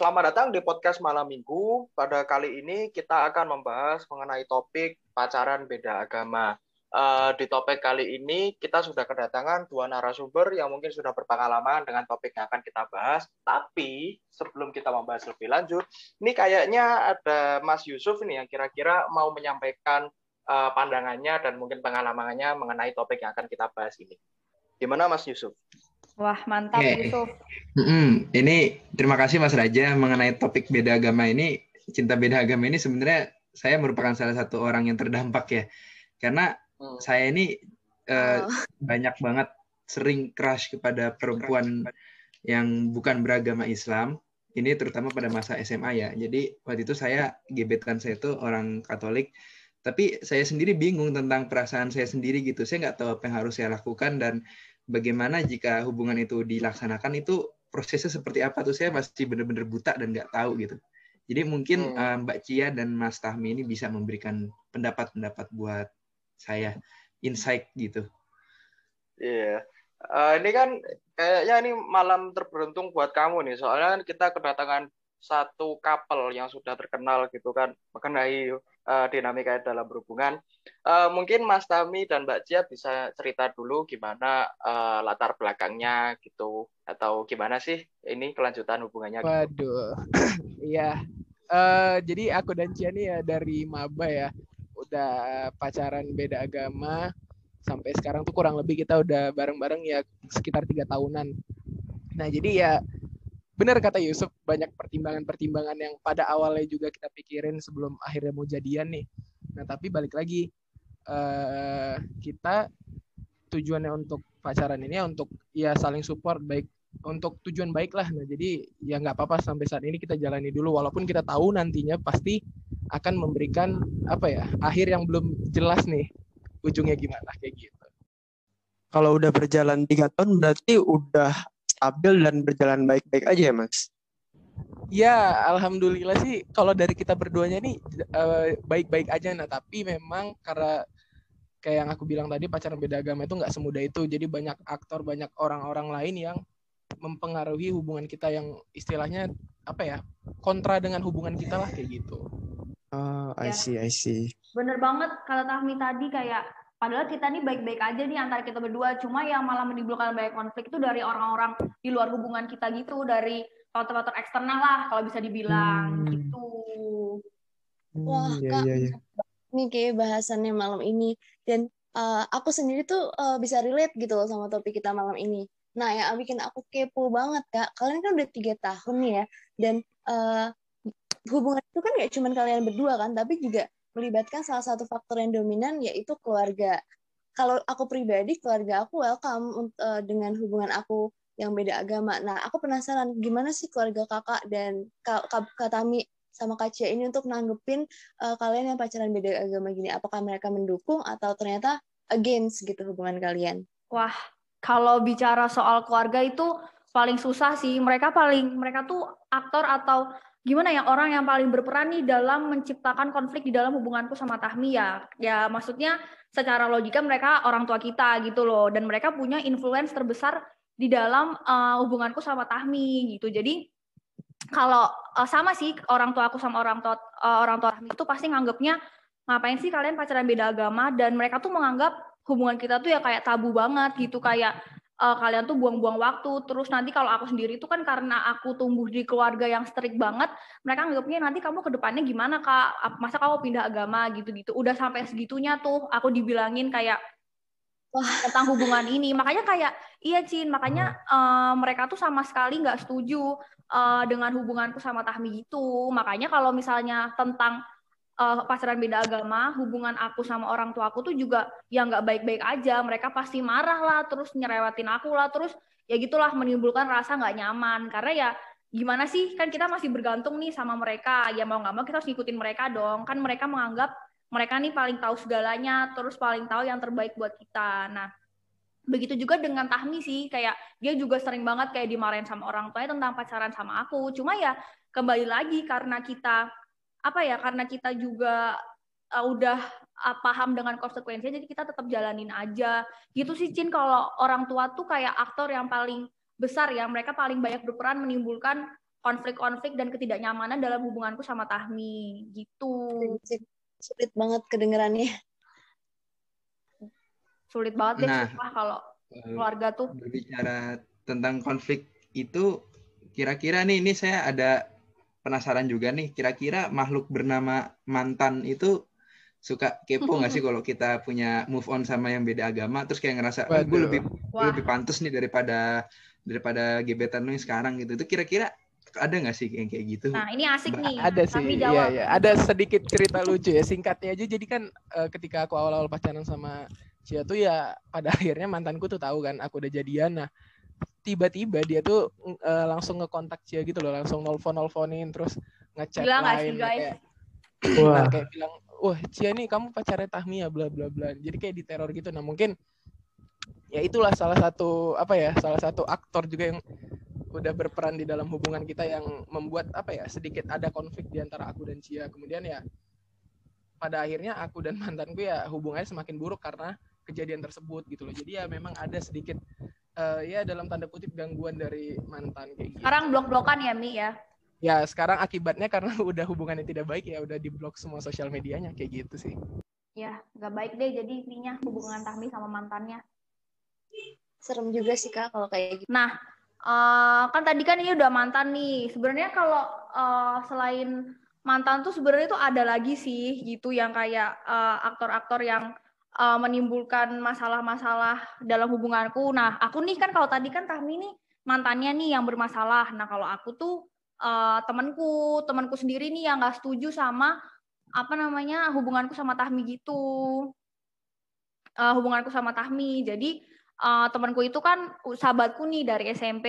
Selamat datang di podcast malam minggu. Pada kali ini kita akan membahas mengenai topik pacaran beda agama. Uh, di topik kali ini kita sudah kedatangan dua narasumber yang mungkin sudah berpengalaman dengan topik yang akan kita bahas. Tapi sebelum kita membahas lebih lanjut, ini kayaknya ada Mas Yusuf nih yang kira-kira mau menyampaikan uh, pandangannya dan mungkin pengalamannya mengenai topik yang akan kita bahas ini. Gimana Mas Yusuf? Wah, mantap okay. Yusuf. Mm-hmm. Ini terima kasih Mas Raja mengenai topik beda agama ini, cinta beda agama ini sebenarnya saya merupakan salah satu orang yang terdampak ya. Karena hmm. saya ini uh, oh. banyak banget sering crush kepada perempuan yang bukan beragama Islam. Ini terutama pada masa SMA ya. Jadi waktu itu saya gebetan saya itu orang Katolik tapi saya sendiri bingung tentang perasaan saya sendiri gitu. Saya nggak tahu apa yang harus saya lakukan dan bagaimana jika hubungan itu dilaksanakan itu prosesnya seperti apa tuh saya masih benar-benar buta dan nggak tahu gitu. Jadi mungkin hmm. uh, Mbak Cia dan Mas Tahmi ini bisa memberikan pendapat-pendapat buat saya, insight gitu. Iya. Yeah. Uh, ini kan kayaknya ini malam terberuntung buat kamu nih, soalnya kan kita kedatangan satu couple yang sudah terkenal gitu kan mengenai uh, dinamika dalam berhubungan. Uh, mungkin Mas Tami dan Mbak Cia bisa cerita dulu gimana uh, latar belakangnya gitu atau gimana sih ini kelanjutan hubungannya? Gitu. Waduh, iya. uh, jadi aku dan Cia nih ya dari maba ya, udah pacaran beda agama sampai sekarang tuh kurang lebih kita udah bareng-bareng ya sekitar tiga tahunan. Nah jadi ya benar kata Yusuf banyak pertimbangan-pertimbangan yang pada awalnya juga kita pikirin sebelum akhirnya mau jadian nih. Nah tapi balik lagi uh, kita tujuannya untuk pacaran ini ya untuk ya saling support baik untuk tujuan baik lah. Nah jadi ya nggak apa-apa sampai saat ini kita jalani dulu walaupun kita tahu nantinya pasti akan memberikan apa ya akhir yang belum jelas nih ujungnya gimana kayak gitu. Kalau udah berjalan tiga tahun berarti udah stabil dan berjalan baik-baik aja ya mas? Ya, alhamdulillah sih kalau dari kita berduanya nih uh, baik-baik aja. Nah, tapi memang karena kayak yang aku bilang tadi pacaran beda agama itu nggak semudah itu. Jadi banyak aktor, banyak orang-orang lain yang mempengaruhi hubungan kita yang istilahnya apa ya kontra dengan hubungan kita lah kayak gitu. Oh, I ya. see, I see. Bener banget kata Tahmi tadi kayak padahal kita nih baik-baik aja nih antara kita berdua. Cuma yang malah menimbulkan banyak konflik itu dari orang-orang di luar hubungan kita gitu. Dari faktor-faktor eksternal lah kalau bisa dibilang. Hmm. gitu. Wah hmm, kak iya, iya. ini kayak bahasannya malam ini. Dan uh, aku sendiri tuh uh, bisa relate gitu loh sama topik kita malam ini. Nah yang bikin aku kepo banget kak kalian kan udah tiga tahun nih ya. Dan uh, hubungan itu kan gak cuma kalian berdua kan tapi juga melibatkan salah satu faktor yang dominan yaitu keluarga. Kalau aku pribadi, keluarga aku welcome uh, dengan hubungan aku yang beda agama. Nah, aku penasaran gimana sih keluarga kakak dan kak, kak Tami sama Kak Cia ini untuk nanggepin uh, kalian yang pacaran beda agama gini. Apakah mereka mendukung atau ternyata against gitu hubungan kalian? Wah, kalau bicara soal keluarga itu paling susah sih. Mereka paling mereka tuh aktor atau gimana ya orang yang paling berperan nih dalam menciptakan konflik di dalam hubunganku sama Tahmi ya. Ya maksudnya secara logika mereka orang tua kita gitu loh dan mereka punya influence terbesar di dalam uh, hubunganku sama Tahmi gitu. Jadi kalau uh, sama sih orang tua aku sama orang tua uh, orang tua Tahmi itu pasti nganggapnya ngapain sih kalian pacaran beda agama dan mereka tuh menganggap hubungan kita tuh ya kayak tabu banget gitu kayak uh, kalian tuh buang-buang waktu. Terus nanti kalau aku sendiri itu kan karena aku tumbuh di keluarga yang strict banget mereka anggapnya nanti kamu ke depannya gimana kak? Masa kamu pindah agama gitu-gitu. Udah sampai segitunya tuh aku dibilangin kayak Wah. tentang hubungan ini. Makanya kayak iya Cin. Makanya uh, mereka tuh sama sekali nggak setuju uh, dengan hubunganku sama Tahmi gitu makanya kalau misalnya tentang uh, pacaran beda agama, hubungan aku sama orang tua aku tuh juga yang nggak baik-baik aja. Mereka pasti marah lah, terus nyerewatin aku lah, terus ya gitulah menimbulkan rasa nggak nyaman. Karena ya gimana sih, kan kita masih bergantung nih sama mereka. Ya mau nggak mau kita harus ngikutin mereka dong. Kan mereka menganggap mereka nih paling tahu segalanya, terus paling tahu yang terbaik buat kita. Nah, begitu juga dengan Tahmi sih, kayak dia juga sering banget kayak dimarahin sama orang tuanya tentang pacaran sama aku. Cuma ya kembali lagi karena kita apa ya karena kita juga uh, udah uh, paham dengan konsekuensinya jadi kita tetap jalanin aja gitu sih Cin kalau orang tua tuh kayak aktor yang paling besar ya mereka paling banyak berperan menimbulkan konflik-konflik dan ketidaknyamanan dalam hubunganku sama Tahmi gitu. Sulit banget kedengerannya. Sulit banget deh Nah, kalau Eh, keluarga tuh. berbicara tentang konflik itu kira-kira nih ini saya ada penasaran juga nih kira-kira makhluk bernama mantan itu suka kepo nggak sih kalau kita punya move on sama yang beda agama? Terus kayak ngerasa oh, gue lebih gue Wah. lebih pantas nih daripada daripada gebetan lu yang sekarang gitu. Itu kira-kira ada nggak sih yang kayak gitu? Nah, ini asik Ba- nih. ada sih iya iya. Ada sedikit cerita lucu ya singkatnya aja. Jadi kan eh, ketika aku awal-awal pacaran sama Cia tuh ya pada akhirnya mantanku tuh tahu kan aku udah jadian. Nah tiba-tiba dia tuh eh, langsung ngekontak Cia gitu loh langsung nelfon nelfonin terus ngechat Gila sih, lain guys? kayak Wah. Nah, kayak bilang, wah Cia nih kamu pacarnya Tahmi ya bla bla bla. Jadi kayak diteror gitu. Nah mungkin ya itulah salah satu apa ya salah satu aktor juga yang udah berperan di dalam hubungan kita yang membuat apa ya sedikit ada konflik di antara aku dan Cia. Kemudian ya pada akhirnya aku dan mantanku ya hubungannya semakin buruk karena kejadian tersebut gitu loh. Jadi ya memang ada sedikit eh, ya dalam tanda kutip gangguan dari mantan kayak gitu. Sekarang blok-blokan ya, Mi ya. Ya sekarang akibatnya karena udah hubungannya tidak baik ya udah diblok semua sosial medianya kayak gitu sih. Ya, nggak baik deh jadi intinya hubungan Tahmi sama mantannya. Serem juga sih kak kalau kayak gitu. Nah, eh, kan tadi kan ini udah mantan nih. Sebenarnya kalau eh, selain mantan tuh sebenarnya tuh ada lagi sih gitu yang kayak eh, aktor-aktor yang eh, menimbulkan masalah-masalah dalam hubunganku. Nah, aku nih kan kalau tadi kan Tahmi nih mantannya nih yang bermasalah. Nah, kalau aku tuh eh, temanku, temanku sendiri nih yang nggak setuju sama apa namanya hubunganku sama Tahmi gitu. Eh, hubunganku sama Tahmi. Jadi eh, temanku itu kan sahabatku nih dari SMP.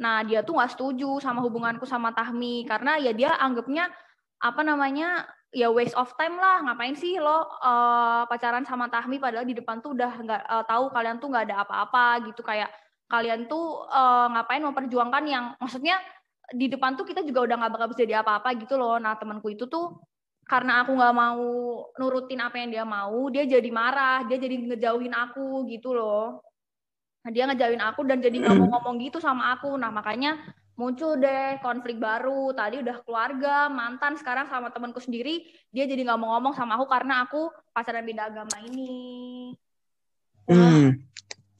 Nah, dia tuh nggak setuju sama hubunganku sama Tahmi karena ya dia anggapnya apa namanya ya waste of time lah. Ngapain sih lo eh, pacaran sama Tahmi padahal di depan tuh udah nggak eh, tahu kalian tuh nggak ada apa-apa gitu kayak kalian tuh eh, ngapain memperjuangkan yang maksudnya di depan tuh kita juga udah nggak bakal bisa jadi apa-apa gitu loh. Nah, temanku itu tuh karena aku nggak mau nurutin apa yang dia mau, dia jadi marah, dia jadi ngejauhin aku gitu loh. Nah, dia ngejauhin aku dan jadi nggak mau ngomong gitu sama aku. Nah, makanya muncul deh konflik baru. Tadi udah keluarga, mantan, sekarang sama temanku sendiri, dia jadi nggak mau ngomong sama aku karena aku pacaran beda agama ini. Hmm.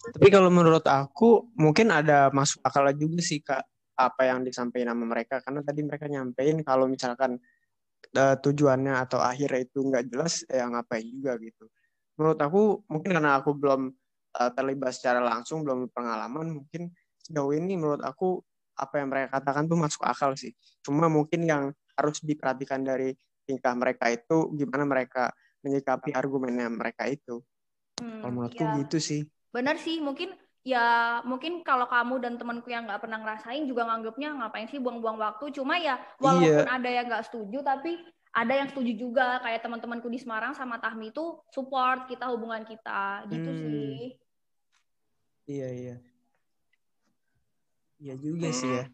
Tapi kalau menurut aku mungkin ada masuk akal juga sih kak apa yang disampaikan sama mereka karena tadi mereka nyampein kalau misalkan eh, tujuannya atau akhirnya itu nggak jelas ya ngapain juga gitu. Menurut aku mungkin karena aku belum eh, terlibat secara langsung belum pengalaman mungkin sejauh ini menurut aku apa yang mereka katakan tuh masuk akal sih. Cuma mungkin yang harus diperhatikan dari tingkah mereka itu gimana mereka menyikapi argumennya mereka itu. Hmm, Kalau menurutku iya. gitu sih. Bener sih, mungkin ya mungkin kalau kamu dan temanku yang nggak pernah ngerasain juga nganggapnya ngapain sih buang-buang waktu. Cuma ya walaupun ada yang nggak setuju, tapi ada yang setuju juga. Kayak teman-temanku di Semarang sama Tahmi itu support kita hubungan kita gitu Hmm. sih. Iya iya. Iya juga sih ya.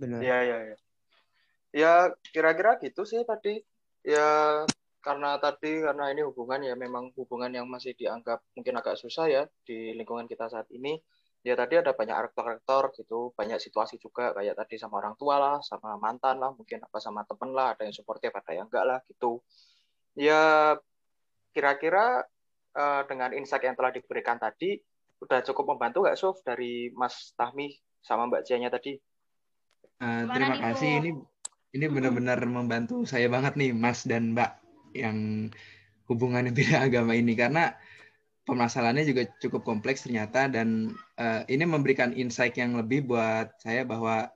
Benar. Iya, iya, iya. Ya, kira-kira gitu sih tadi. Ya, karena tadi, karena ini hubungan ya memang hubungan yang masih dianggap mungkin agak susah ya di lingkungan kita saat ini. Ya tadi ada banyak aktor-aktor gitu, banyak situasi juga kayak tadi sama orang tua lah, sama mantan lah, mungkin apa sama temen lah, ada yang supportive, ada yang enggak lah gitu. Ya, kira-kira eh, dengan insight yang telah diberikan tadi, udah cukup membantu nggak, Sof, dari Mas Tahmi sama Mbak Cianya tadi? Eh, Gimana terima kasih. Ini ini benar-benar membantu saya banget nih Mas dan Mbak yang hubungannya beda agama ini. Karena permasalahannya juga cukup kompleks ternyata dan eh, ini memberikan insight yang lebih buat saya bahwa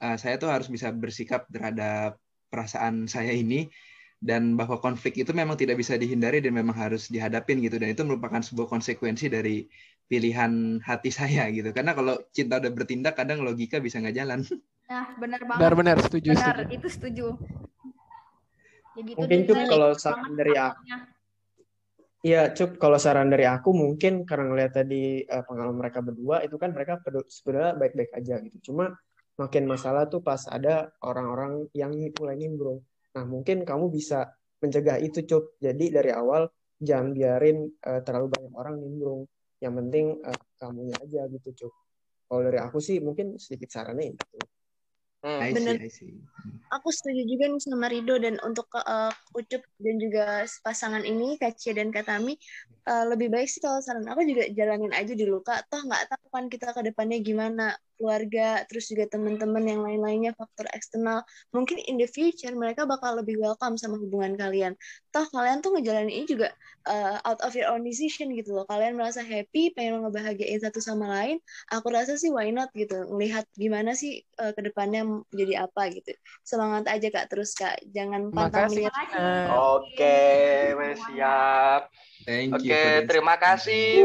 eh, saya tuh harus bisa bersikap terhadap perasaan saya ini dan bahwa konflik itu memang tidak bisa dihindari dan memang harus dihadapin gitu dan itu merupakan sebuah konsekuensi dari pilihan hati saya gitu karena kalau cinta udah bertindak kadang logika bisa nggak jalan Nah, bener banget. Benar-benar setuju, Benar, setuju. itu setuju. Ya gitu Mungkin Cup Zai. kalau saran dari aku, iya Cup kalau saran dari aku mungkin karena ngelihat tadi eh, pengalaman mereka berdua itu kan mereka sebenarnya baik-baik aja gitu. Cuma makin masalah tuh pas ada orang-orang yang mulai nimbrung. Nah mungkin kamu bisa mencegah itu Cup. Jadi dari awal jangan biarin eh, terlalu banyak orang nimbrung. Yang penting eh, kamunya aja gitu Cup. Kalau dari aku sih mungkin sedikit sarannya itu. Hmm. I see, I see. Aku setuju juga nih sama Rido dan untuk uh, Ucup dan juga pasangan ini Kacia dan Katami uh, lebih baik sih kalau saran aku juga jalanin aja dulu kak toh nggak tahu kan kita ke depannya gimana keluarga terus juga teman-teman yang lain-lainnya faktor eksternal. Mungkin in the future mereka bakal lebih welcome sama hubungan kalian. Toh kalian tuh ngejalanin ini juga uh, out of your own decision gitu loh. Kalian merasa happy pengen ngebahagiain satu sama lain aku rasa sih why not gitu melihat gimana sih uh, ke depannya jadi apa gitu. Semangat aja kak terus kak. Jangan pantang menyerah. Oke siap. Thank Oke, you terima kasih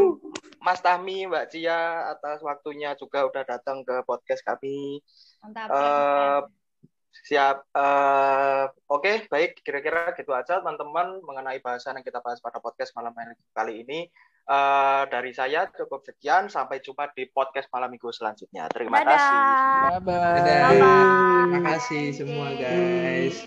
Mas Tahmi, Mbak Cia atas waktunya juga udah datang ke podcast kami. Mantap. Uh, siap. Uh, Oke, okay, baik. Kira-kira gitu aja teman-teman mengenai bahasan yang kita bahas pada podcast malam kali ini. Uh, dari saya cukup sekian. Sampai jumpa di podcast malam minggu selanjutnya. Terima Dadah. kasih. Bye-bye. Terima kasih semua guys.